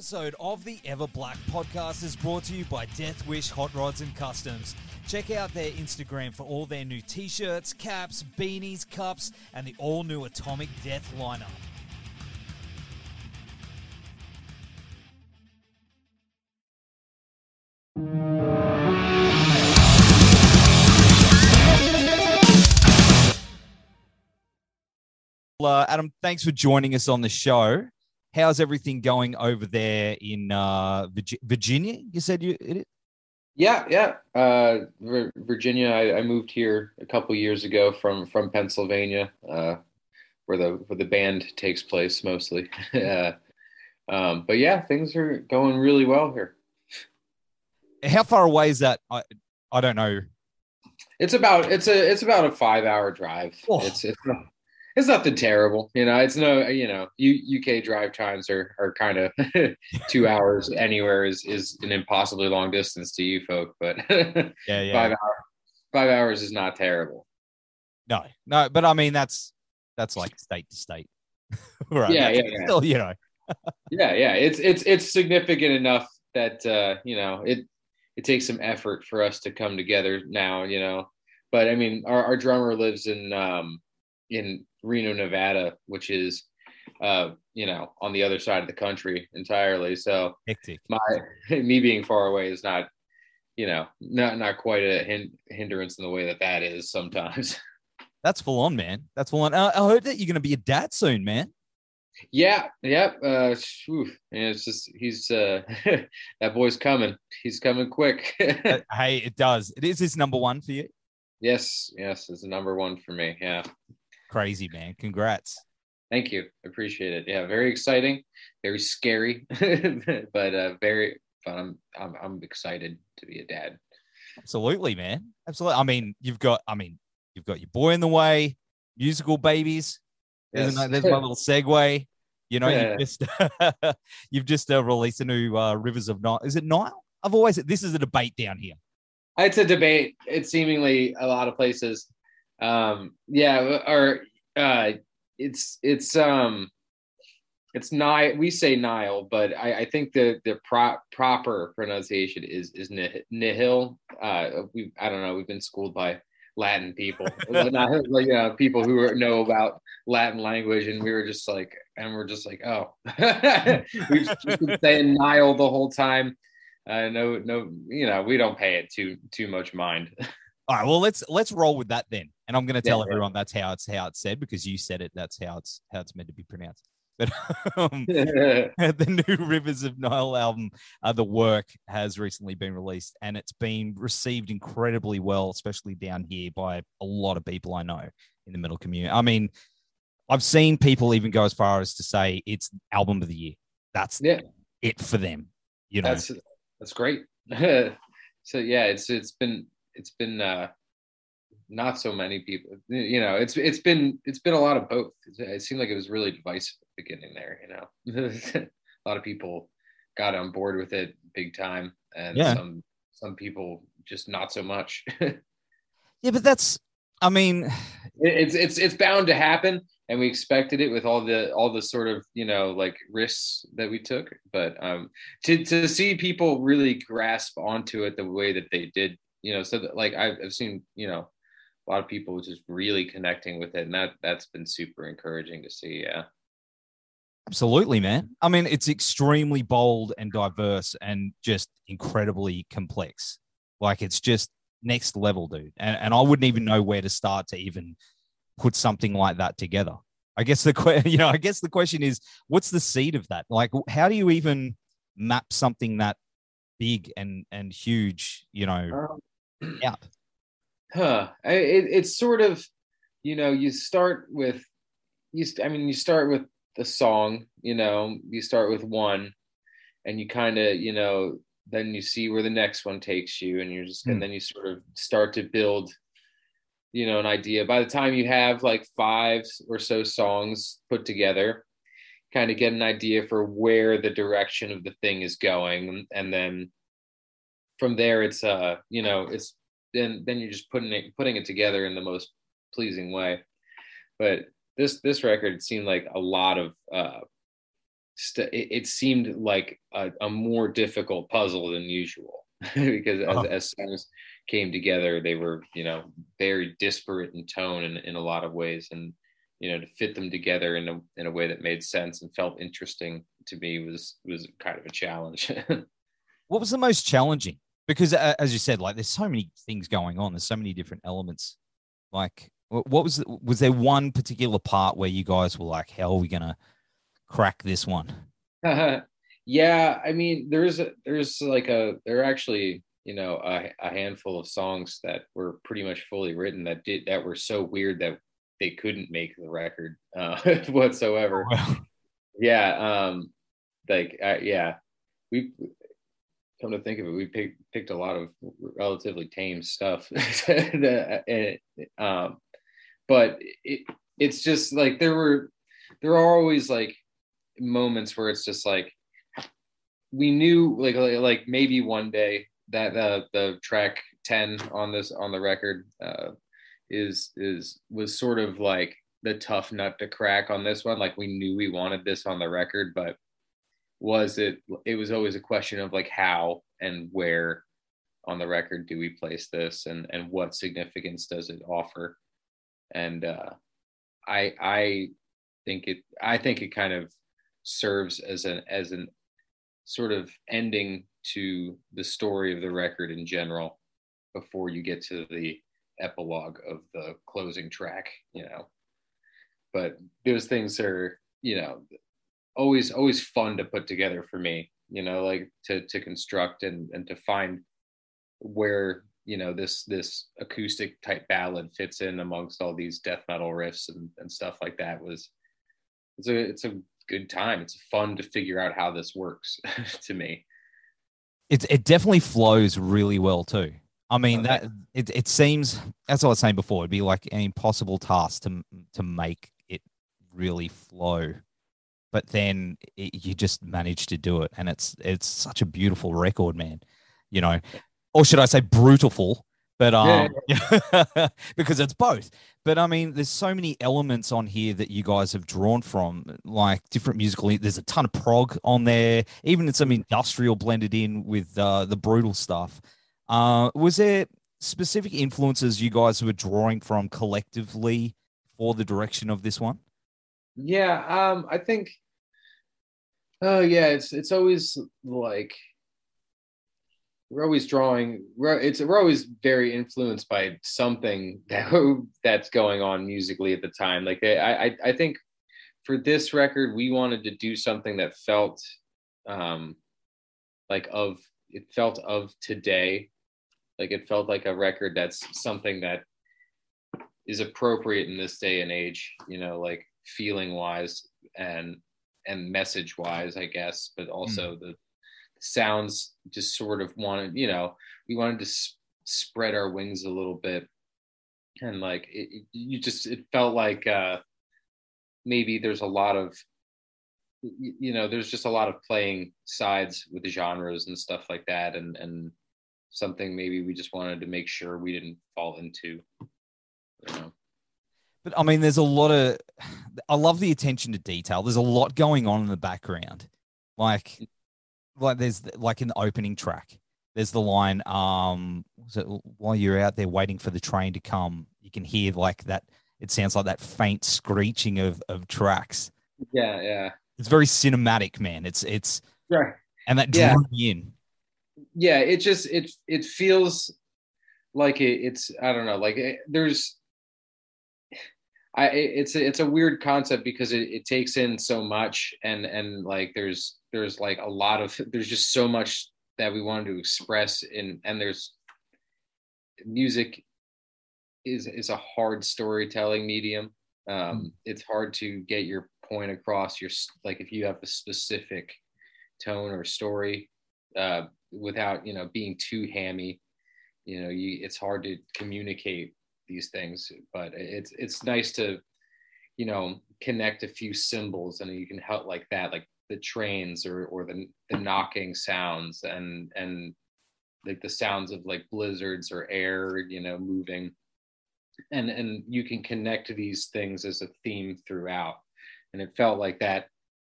Episode of the Ever Black podcast is brought to you by Death Wish Hot Rods and Customs. Check out their Instagram for all their new t shirts, caps, beanies, cups, and the all new Atomic Death lineup. Uh, Adam, thanks for joining us on the show. How's everything going over there in uh, Virginia? You said you it, Yeah, yeah. Uh, Virginia. I, I moved here a couple years ago from from Pennsylvania, uh, where the where the band takes place mostly. uh, um, but yeah, things are going really well here. how far away is that? I I don't know. It's about it's a it's about a five hour drive. Oh. It's it's it's nothing terrible, you know. It's no you know U, UK drive times are are kind of two hours anywhere is is an impossibly long distance to you folk, but Yeah, yeah. five hours five hours is not terrible. No, no, but I mean that's that's like state to state, right? Yeah, That's yeah, yeah. Still, you know, yeah yeah it's it's it's significant enough that uh you know it it takes some effort for us to come together now you know but i mean our, our drummer lives in um in reno nevada which is uh you know on the other side of the country entirely so hectic. my me being far away is not you know not not quite a hin- hindrance in the way that that is sometimes That's full on, man. That's full on. Uh, I heard that you're going to be a dad soon, man. Yeah, yep. Uh, phew, and it's just he's uh, that boy's coming. He's coming quick. Uh, hey, it does. It is his number one for you. yes, yes, it's the number one for me. Yeah, Crazy, man. Congrats. thank you. Appreciate it. Yeah, very exciting, very scary, but uh, very fun. I'm, I'm I'm excited to be a dad. Absolutely, man. Absolutely. I mean, you've got. I mean, you've got your boy in the way. Musical babies. There's, Yes. a- there's my little segue. You know, Yeah. you've just you've just uh, released a new uh, Rivers of Nile. Is it Nile? I've always this is a debate down here. It's a debate. It's seemingly a lot of places. Um, yeah, or uh, it's it's um, it's Nile. We say Nile, but I, I think the the pro- proper pronunciation is is Nih- Nihil. Uh, we I don't know. We've been schooled by Latin people, not like uh, people who are- know about Latin language, and we were just like, and we're just like, oh, we've just been saying Nile the whole time. Uh, no, no, you know, we don't pay it too too much mind. All right, well let's let's roll with that then, and I'm going to tell Yeah, yeah. everyone that's how it's how it's said because you said it. That's how it's how it's meant to be pronounced. But um, the new Rivers of Nile album, uh, the work has recently been released, and it's been received incredibly well, especially down here by a lot of people I know in the metal community. I mean, I've seen people even go as far as to say it's album of the year. That's yeah, it for them. You know, that's that's great. so yeah, it's it's been it's been uh, not so many people. You know, it's it's been it's been a lot of both. It seemed like it was really divisive at the beginning there. You know, a lot of people got on board with it big time, and Yeah. some some people just not so much. yeah, but that's. I mean, it's it's it's bound to happen and we expected it with all the all the sort of you know like risks that we took but um to to see people really grasp onto it the way that they did you know so that like i've, I've seen you know a lot of people just really connecting with it and that that's been super encouraging to see yeah Absolutely, man. I mean, it's extremely bold and diverse and just incredibly complex. Like it's just next level, dude. And and I wouldn't even know where to start to even put something like that together. I guess the que- you know, I guess the question is, what's the seed of that? Like, how do you even map something that big and and huge? You know, um, Out. huh it, it's sort of you know you start with you st- i mean you start with the song you know you start with one and you kind of you know then you see where the next one takes you and you're just and Hmm. then you sort of start to build you know an idea by the time you have like five or so songs put together kind of get an idea for where the direction of the thing is going and then from there it's uh you know it's then then you're just putting it putting it together in the most pleasing way but this this record seemed like a lot of uh st- it, it seemed like a, a more difficult puzzle than usual because as, Oh. as songs came together they were you know very disparate in tone in, in a lot of ways and you know to fit them together in a in a way that made sense and felt interesting to me was was kind of a challenge What was the most challenging? Because uh, as you said, like there's so many things going on. There's so many different elements. Like, what was was there one particular part where you guys were like, "How are we gonna crack this one?" yeah i mean there's a, there's like a there are actually you know a, a handful of songs that were pretty much fully written that did that were so weird that they couldn't make the record uh, whatsoever Well, yeah um like uh, yeah we come to think of it we picked picked a lot of relatively tame stuff um but it, it's just like there were there are always like moments where it's just like we knew like like, maybe one day that uh, the track 10 on this on the record uh, is is was sort of like the tough nut to crack on this one. Like we knew we wanted this on the record but was it it was always a question of like how and where on the record do we place this and and what significance does it offer? And uh i i think it i think it kind of serves as an as an sort of ending to the story of the record in general before you get to the epilogue of the closing track you know? But those things are you know always always fun to put together for me you know like to to construct and and to find where you know this this acoustic type ballad fits in amongst all these death metal riffs and, and stuff like that was it's a it's a good time it's fun to figure out how this works to me it it definitely flows really well too. I mean Okay. that it it seems as I was saying before, it'd be like an impossible task to to make it really flow, but then it, you just manage to do it, and it's it's such a beautiful record, man. You know, or should I say brutal? But um, because it's both. But I mean, there's so many elements on here that you guys have drawn from, like different musical. There's a ton of prog on there, even some industrial blended in with uh, the brutal stuff. Uh, was there specific influences you guys were drawing from collectively for the direction of this one? Yeah, um, I think. Oh yeah, it's it's always like we're always drawing. We're it's we're always very influenced by something that that's going on musically at the time. Like I I I think for this record we wanted to do something that felt um like of it felt of today. Like it felt like a record that's something that is appropriate in this day and age. You know, like feeling wise and and message wise i guess but also the sounds just sort of wanted you know we wanted to s- spread our wings a little bit. And like it, it- you just it felt like uh maybe there's a lot of you know there's just a lot of playing sides with the genres and stuff like that and and something maybe we just wanted to make sure we didn't fall into you know But I mean, there's a lot of. I love the attention to detail. There's a lot going on in the background, like, like there's like in the opening track. There's the line, um, it, while you're out there waiting for the train to come, you can hear like that. It sounds like that faint screeching of of tracks. yeah yeah It's very cinematic, man. It's it's right and that Yeah. in. yeah it just it it feels like it, it's i don't know like it, there's i it's a, it's a weird concept because it, it takes in so much and and like there's there's like a lot of there's just so much that we wanted to express in and there's music is is a hard storytelling medium um it's hard to get your point across your like if you have a specific tone or story uh, without you know being too hammy. You know, you, it's hard to communicate these things, but it's it's nice to you know connect a few symbols and you can help like that, like the trains or or the the knocking sounds and and like the sounds of like blizzards or air, you know, moving. And and you can connect these things as a theme throughout. And it felt like that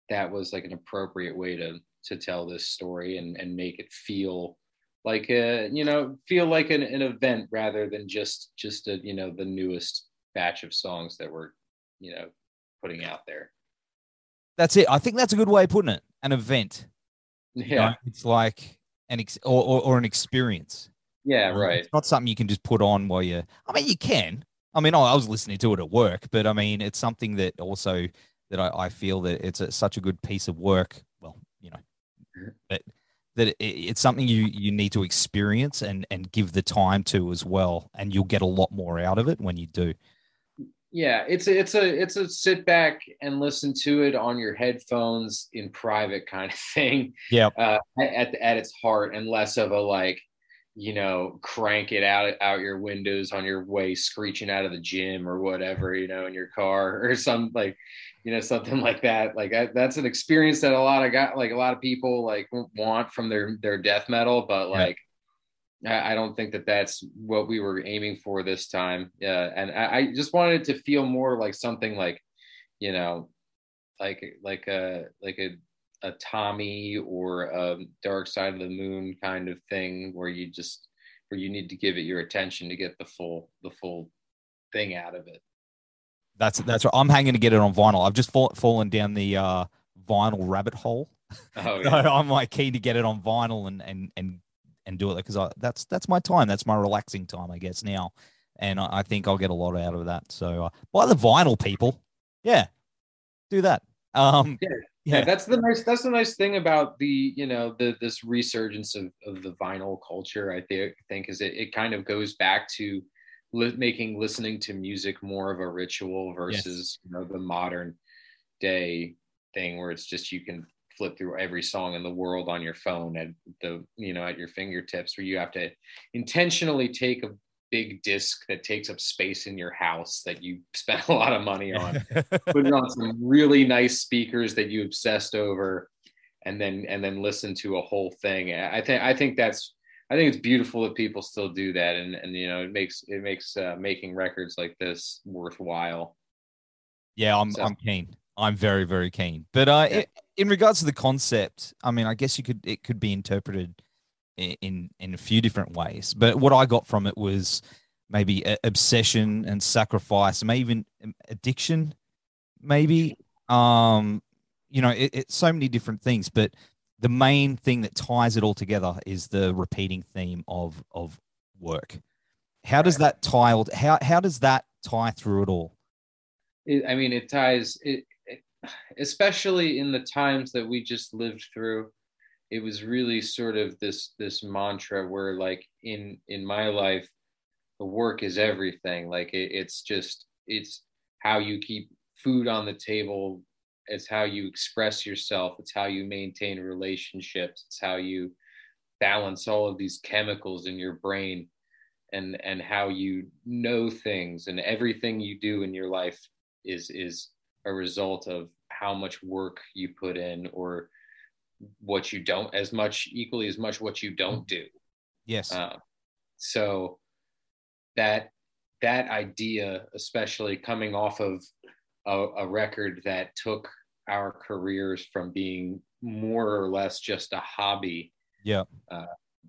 that was like an appropriate way to to tell this story and and make it feel like a you know feel like an, an event rather than just just a you know the newest batch of songs that we're you know putting out there. That's it. I think that's a good way of putting it. An event. Yeah. you know, it's like an ex- or, or, or an experience. Yeah right. it's not something you can just put on while you're i mean you can. I mean I, I was listening to it at work but i mean it's something that also that i, I feel that it's a, such a good piece of work. Well you know mm-hmm. but that it, it's something you you need to experience and and give the time to as well and you'll get a lot more out of it when you do. Yeah it's a it's a it's a sit back and listen to it on your headphones in private kind of thing yeah uh, at at its heart and less of a like you know crank it out out your windows on your way screeching out of the gym or whatever you know in your car or some like you know something like that like I, that's an experience that a lot of got like a lot of people like want from their their death metal but Yeah. like I, I don't think that that's what we were aiming for this time yeah and I, I just wanted it to feel more like something like you know like like a like a a Tommy or a Dark Side of the Moon kind of thing where you just where you need to give it your attention to get the full the full thing out of it. That's that's right. I'm hanging to get it on vinyl. I've just fall, fallen down the uh vinyl rabbit hole. Oh So i'm like keen to get it on vinyl and and and and do it because that's that's my time. That's my relaxing time i guess now. And i, I think i'll get a lot out of that. So uh, buy the vinyl people. Yeah. Do that. Um Yeah. yeah, yeah. that's the nice that's the nice thing about the you know the this resurgence of, of the vinyl culture i think think is it, it kind of goes back to li- making listening to music more of a ritual versus you know the modern day thing where it's just you can flip through every song in the world on your phone at the you know at your fingertips where you have to intentionally take a big disc that takes up space in your house that you spent a lot of money on put on some really nice speakers that you obsessed over and then and then listen to a whole thing. I think i think that's i think it's beautiful that people still do that and and you know it makes it makes uh, making records like this worthwhile Yeah, I'm So- I'm keen. I'm very very keen. But uh, Yeah. i- in regards to the concept, I mean, I guess you could it could be interpreted in in a few different ways. But what I got from it was maybe obsession and sacrifice, maybe even um, addiction, maybe. Um, you know, it, it's so many different things. But the main thing that ties it all together is the repeating theme of of work. How does that tie? How how does that tie through it all? i mean it ties it, it especially in the times that we just lived through it was really sort of this this mantra where like in in my life the work is everything like it, it's just it's how you keep food on the table it's how you express yourself it's how you maintain relationships it's how you balance all of these chemicals in your brain and and how you know things and everything you do in your life is is a result of how much work you put in or what you don't as much equally as much what you don't do Yes. uh, so that that idea especially coming off of a, a record that took our careers from being more or less just a hobby yeah. al-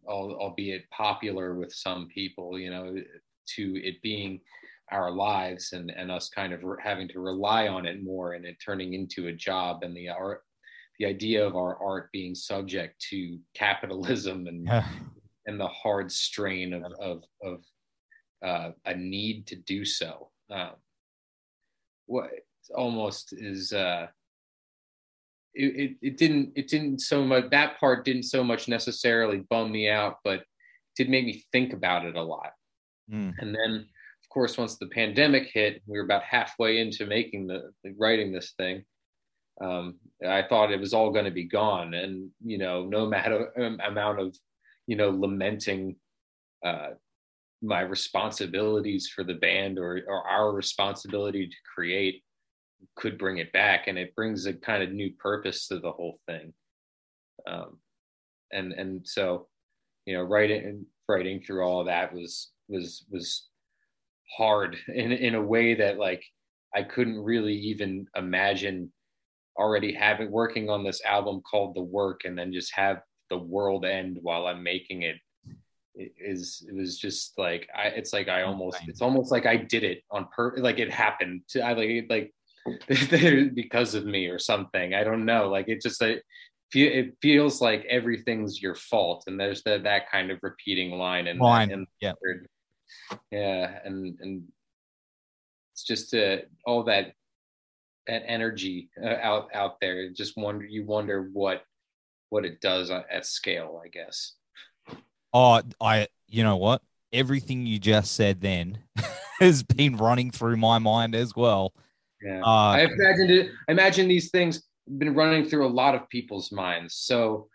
albeit popular with some people, you know, to it being our lives and, and us kind of re- having to rely on it more and it turning into a job and the art, the idea of our art being subject to capitalism and, and the hard strain of, of, of uh, a need to do so. Um, what almost is, uh, it, it, it didn't it didn't so much that part didn't so much necessarily bum me out but did make me think about it a lot Mm. and then of course once the pandemic hit we were about halfway into making the, the writing this thing um, I thought it was all going to be gone, and you know, no matter um, amount of you know lamenting uh, my responsibilities for the band or or our responsibility to create could bring it back, and it brings a kind of new purpose to the whole thing. Um, and and so, you know, writing writing through all of that was was was hard in in a way that like I couldn't really even imagine already having working on this album called The Work and then just have the world end while I'm making it it is it was just like I it's like I almost it's almost like I did it on per like it happened to I like like because of me or something I don't know like it just like it feels like everything's your fault and there's that that kind of repeating line and line yeah. yeah and and it's just uh, all that that energy uh, out out there just wonder you wonder what what it does at scale i guess oh i you know what everything you just said then has been running through my mind as well yeah uh, i imagined it i imagine these things been running through a lot of people's minds so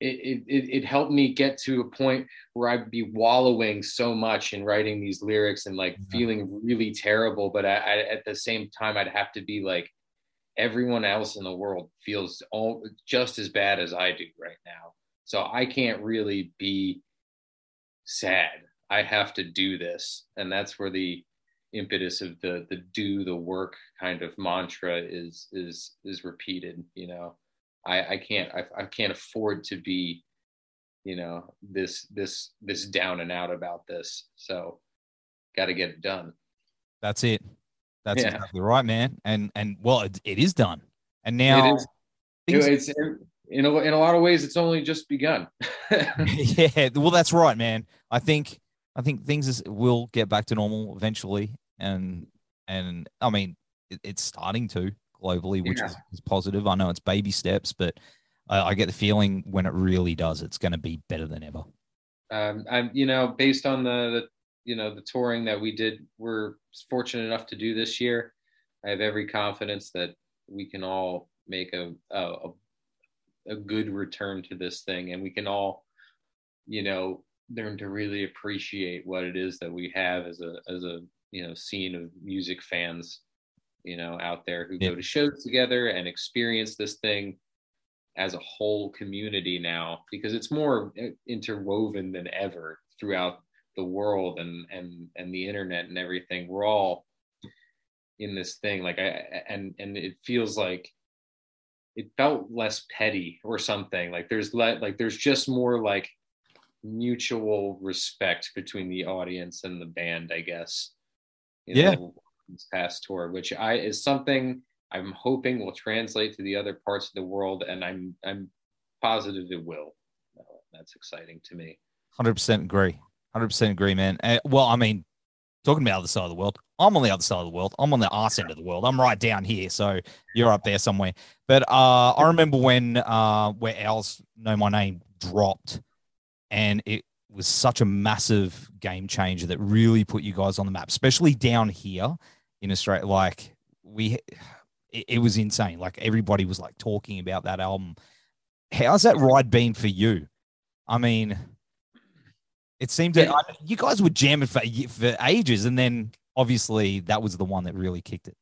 it, it, it helped me get to a point where I'd be wallowing so much in writing these lyrics and like feeling really terrible. But I, I, at the same time, I'd have to be like, everyone else in the world feels all just as bad as I do right now. So I can't really be sad. I have to do this. And that's where the impetus of the the do the work kind of mantra is is is repeated, you know. I, I can't I, I can't afford to be, you know, this this this down and out about this. So got to get it done. That's it. That's yeah. exactly right, man. And and well, it, it is done. And now things- it's in a, in a lot of ways it's only just begun. yeah, well, that's right, man. I think I think things is, will get back to normal eventually, and and I mean it, it's starting to globally, which yeah. is, is, positive. I know it's baby steps, but I, I get the feeling when it really does, it's going to be better than ever. Um, I'm, you know, based on the, the, you know, the touring that we did, we're fortunate enough to do this year. I have every confidence that we can all make a, a, a good return to this thing, and we can all, you know, learn to really appreciate what it is that we have as a as a you know scene of music fans you know, out there who yeah. go to shows together and experience this thing as a whole community now because it's more interwoven than ever throughout the world and and and the internet and everything. We're all in this thing. Like i and and it feels like it felt less petty or something like there's le- like there's just more like mutual respect between the audience and the band i guess yeah know, this past tour, which I is something I'm hoping will translate to the other parts of the world, and I'm I'm positive it will. That's exciting to me. Hundred percent agree. Hundred percent agree, man. And, well, I mean, talking about the other side of the world, I'm on the other side of the world. I'm on the arse end of the world. I'm right down here, so you're up there somewhere. But uh, I remember when uh, where Owls Know My Name dropped, and it was such a massive game changer that really put you guys on the map, especially down here in Australia. Like we, it, it, was insane. Like everybody was like talking about that album. How's that ride been for you? I mean, it seemed that I, you guys were jamming for for ages, and then obviously that was the one that really kicked it.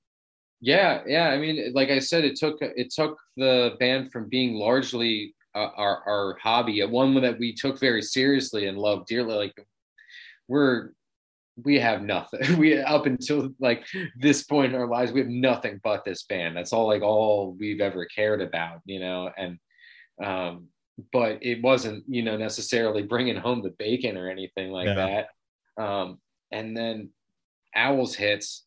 Yeah, yeah. I mean, like I said, it took it took the band from being largely uh, our our hobby, one that we took very seriously and loved dearly. Like we're we have nothing. We up until like this point in our lives, we have nothing but this band. That's all like all we've ever cared about, you know. And um, but it wasn't, you know, necessarily bringing home the bacon or anything like yeah. that. Um, and then Owls hits,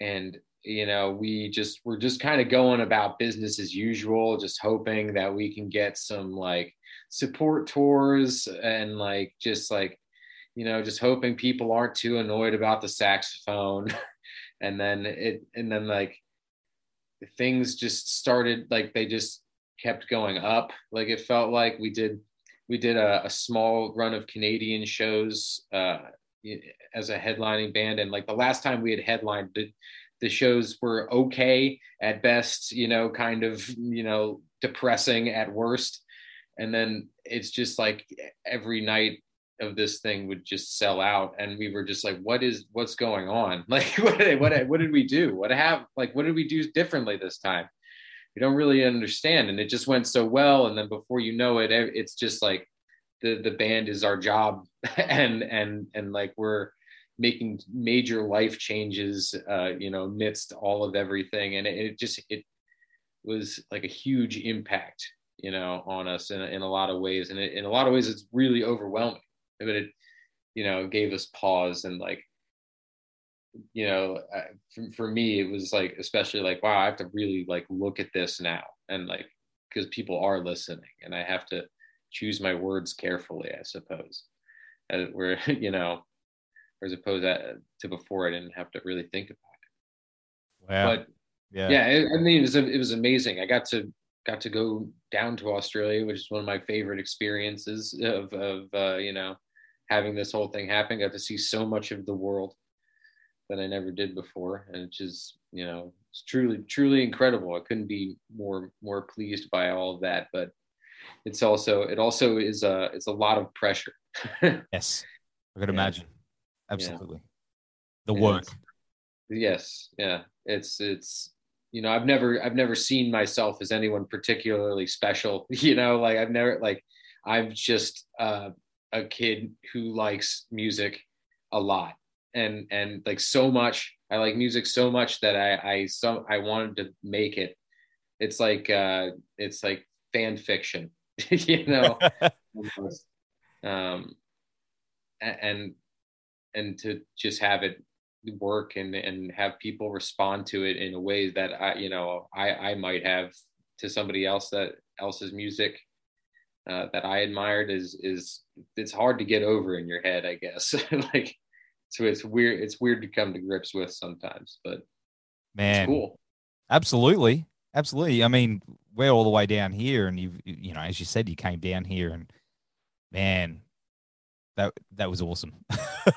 and you know, we just we're just kind of going about business as usual, just hoping that we can get some like support tours and like just like you know, just hoping people aren't too annoyed about the saxophone. and then it, and then like things just started, like they just kept going up. Like it felt like we did, we did a, a small run of Canadian shows uh, as a headlining band. And like the last time we had headlined, the, the shows were okay at best, you know, kind of, you know, depressing at worst. And then it's just like every night of this thing would just sell out and we were just like what is what's going on like what what what did we do what have like what did we do differently this time we don't really understand. And it just went so well. And then before you know it it's just like the the band is our job. And and and like we're making major life changes uh you know amidst all of everything. And it, it just it was like a huge impact you know on us in, in a lot of ways. And it, in a lot of ways it's really overwhelming. But it you know gave us pause and like you know uh, for, for me it was like especially like wow i have to really like look at this now and like because people are listening and i have to choose my words carefully i suppose. As where you know as opposed uh, to before i didn't have to really think about it. Wow. but yeah. yeah it, i mean it was, it was amazing. I got to got to go down to australia which is one of my favorite experiences of of uh, you know having this whole thing happen. Got to see so much of the world that I never did before, and it's just you know it's truly truly incredible. I couldn't be more more pleased by all of that, but it's also it also is a it's a lot of pressure. yes, I could yeah. imagine. Absolutely, yeah. the work. yes, yeah, it's it's you know I've never I've never seen myself as anyone particularly special. You know, like I've never like I'm just uh, a kid who likes music a lot and and like so much i like music so much that i i so i wanted to make it it's like uh it's like fan fiction you know um and and to just have it work and and have people respond to it in a way that i you know i i might have to somebody else that else's music uh, that I admired is is it's hard to get over in your head, I guess. like so it's weird it's weird to come to grips with sometimes, but man cool. Absolutely. Absolutely. I mean, we're all the way down here and you've, you know, as you said, you came down here and man, that that was awesome.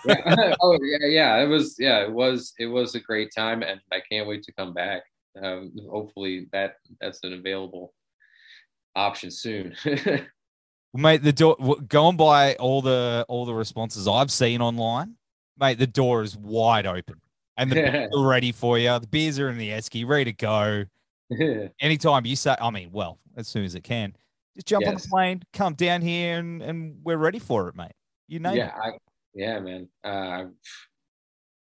yeah. Oh yeah, yeah. It was yeah, it was it was a great time and I can't wait to come back. Um, hopefully that that's an available option soon. mate. The door going by all the all the responses I've seen online, mate. The door is wide open, and the beers are ready for you. The beers are in the esky, ready to go. Anytime you say, I mean, well, as soon as it can, just jump yes. on the plane, come down here, and and we're ready for it, mate. You know, yeah, I, yeah, man. Uh,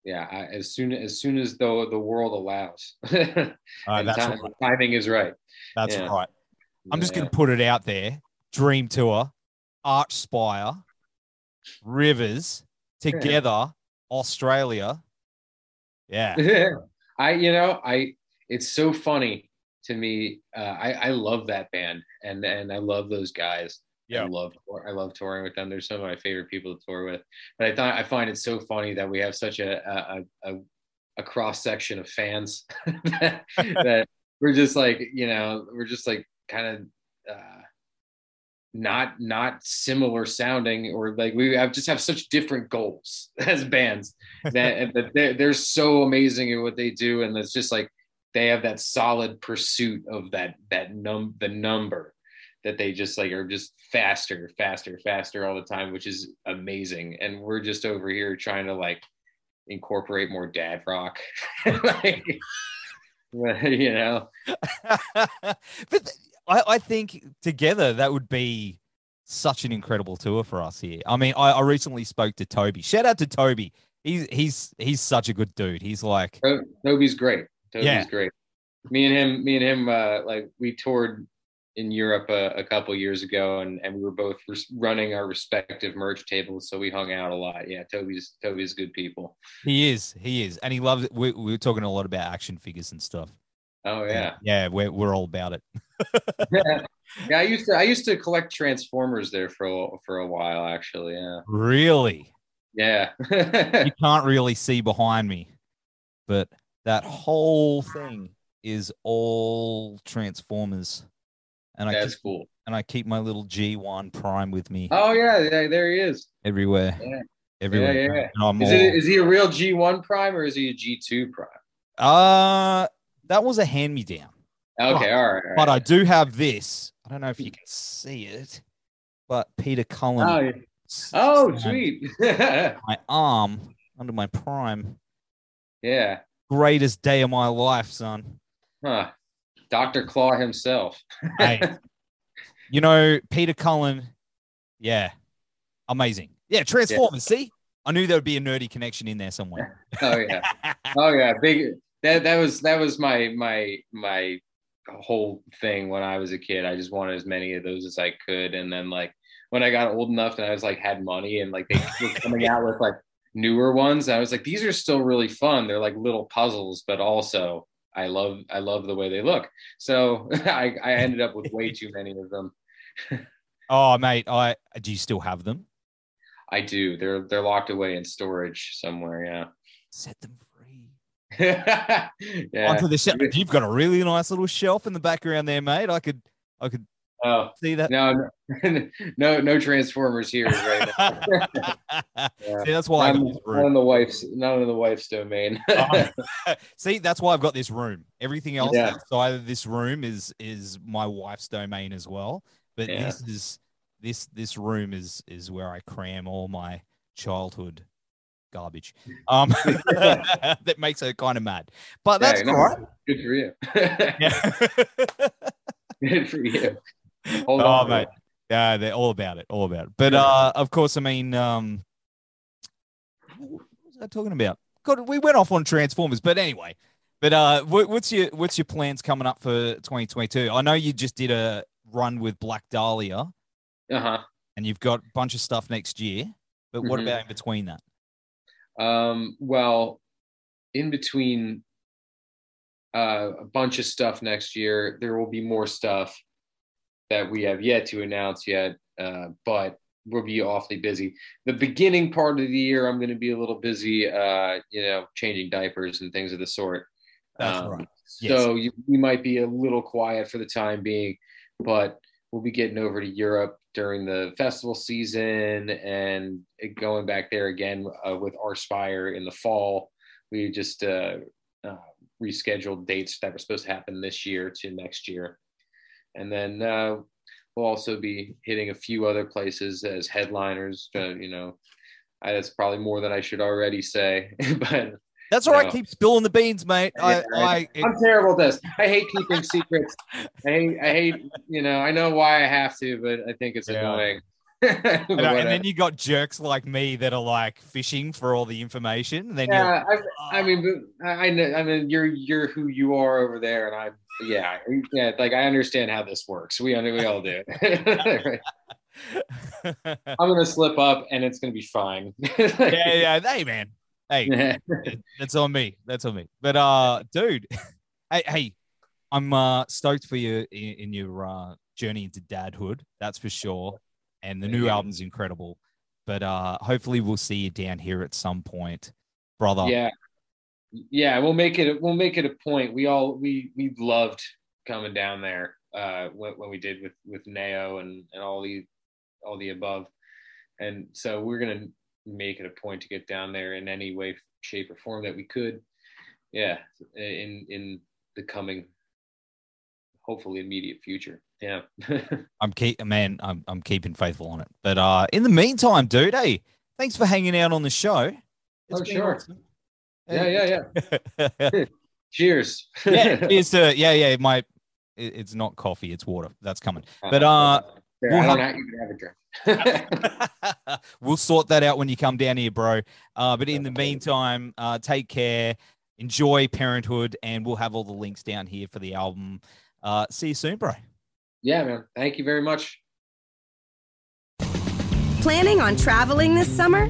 yeah, I, as soon as soon as the the world allows, uh, that's time, right. timing is right. That's yeah. right. I'm just going to put it out there. Dream Tour, Archspire, Rivers, together, yeah. Australia. Yeah. I, you know, I, it's so funny to me. Uh, I, I love that band and, and I love those guys. Yeah. I love, I love touring with them. They're some of my favorite people to tour with. But I thought, I find it so funny that we have such a, a, a, a cross section of fans that, that we're just like, you know, we're just like kind of uh, not not similar sounding or like we have just have such different goals as bands that, that they're, they're so amazing at what they do. And it's just like they have that solid pursuit of that that num the number that they just like are just faster faster faster all the time which is amazing. And we're just over here trying to like incorporate more dad rock. Like you know? But I, I think together that would be such an incredible tour for us here. I mean, I, I recently spoke to Toby. Shout out to Toby. He's he's he's such a good dude. He's like Toby's great. Toby's yeah. great. Me and him, me and him, uh, like we toured in Europe a, a couple years ago, and, and we were both res- running our respective merch tables, so we hung out a lot. Yeah, Toby's Toby's good people. He is, he is, and he loves it. We, we were talking a lot about action figures and stuff. Oh yeah, yeah, we're we're all about it. yeah. yeah, I used to I used to collect Transformers there for a, for a while actually. Yeah. Really? Yeah. you can't really see behind me, but that whole thing is all Transformers, and I that's keep, cool. And I keep my little G1 Prime with me. Oh yeah, yeah there he is. Everywhere. Yeah. Everywhere. Yeah, yeah. Is, all... it, is he a real G1 Prime or is he a G2 Prime? Uh, that was a hand me down. Okay, all right. all But I do have this. I don't know if you can see it, but Peter Cullen. Oh, yeah. oh, sweet. My arm under my prime. yeah. Greatest day of my life, son. Huh. Dr. Claw himself. Hey, you know, Peter Cullen, yeah, amazing. Yeah, Transformers. See, I knew there would be a nerdy connection in there somewhere. Oh yeah. Oh yeah. Big that that was that was my my my whole thing when I was a kid. I just wanted as many of those as I could. And then like when I got old enough and I was like had money and like they were coming out with like newer ones, I was like, these are still really fun. They're like little puzzles, but also I love I love the way they look. So I, I ended up with way too many of them. oh, mate, I do you still have them? I do. They're they're locked away in storage somewhere. Yeah. Set them. yeah. Onto the shelf. You've got a really nice little shelf in the background there, mate. I could, I could Oh see that. no, no, no, no Transformers here right now. See, that's why I None, got this none room. in the wife's, none in the wife's domain. Oh, See, that's why I've got this room. Everything else Yeah. outside of this room is is my wife's domain as well. But Yeah. this is this this room is is where I cram all my childhood garbage. Um, that makes her kind of mad. But that's Yeah, no, all right. Good for you. Good for you. Hold oh, on, mate. Yeah, they're all about it. All about it. But uh, of course, I mean, um, what was I talking about? God, we went off on Transformers, but anyway. But uh, what's your what's your plans coming up for 2022? I know you just did a run with Black Dahlia, Uh huh. and you've got a bunch of stuff next year. But what Mhm. about in between that? Um, well, in between uh, a bunch of stuff next year, there will be more stuff that we have yet to announce yet, uh, but we'll be awfully busy. The beginning part of the year, I'm going to be a little busy, uh, you know, changing diapers and things of the sort. That's Um, right. Yes. So you, we might be a little quiet for the time being, but we'll be getting over to Europe during the festival season and going back there again uh, with Archspire in the fall. We just uh, uh, rescheduled dates that were supposed to happen this year to next year. And then uh, we'll also be hitting a few other places as headliners. Uh, you know, that's probably more than I should already say, but That's all right. no. Keep spilling the beans, mate. I, Yeah, I, it- I'm terrible at this. I hate keeping secrets. I hate, I hate, you know, I know why I have to, but I think it's Yeah. annoying. I But know, and then uh, you got jerks like me that are like fishing for all the information. And then you're yeah, I, I mean, I, I know, I mean, you're you're who you are over there, and I, yeah, yeah, like I understand how this works. We we all do. I'm gonna slip up, and it's gonna be fine. yeah, yeah. Hey, man. Hey, that's on me. That's on me. But uh, dude, hey, hey, I'm uh stoked for you in, in your uh journey into dadhood. That's for sure. And the new you. album's incredible. But uh, hopefully we'll see you down here at some point, brother. yeah yeah we'll make it we'll make it a point we all we we loved coming down there uh when, when we did with with neo and and all the all the above and so we're gonna make it a point to get down there in any way shape or form that we could yeah in in the coming hopefully immediate future yeah I'm keep man, I'm I'm keeping faithful on it. But uh, in the meantime, dude, hey, thanks for hanging out on the show. It's Oh, sure. awesome. yeah yeah yeah cheers yeah, here's to yeah, yeah. My, it- it's not coffee, it's water. That's coming. But, uh, There, we'll I don't have- have, even have a drink we'll sort that out when you come down here, bro. Uh, but in the meantime, uh, take care, enjoy parenthood, and we'll have all the links down here for the album. Uh, see you soon, bro. yeah man thank you very much Planning on traveling this summer?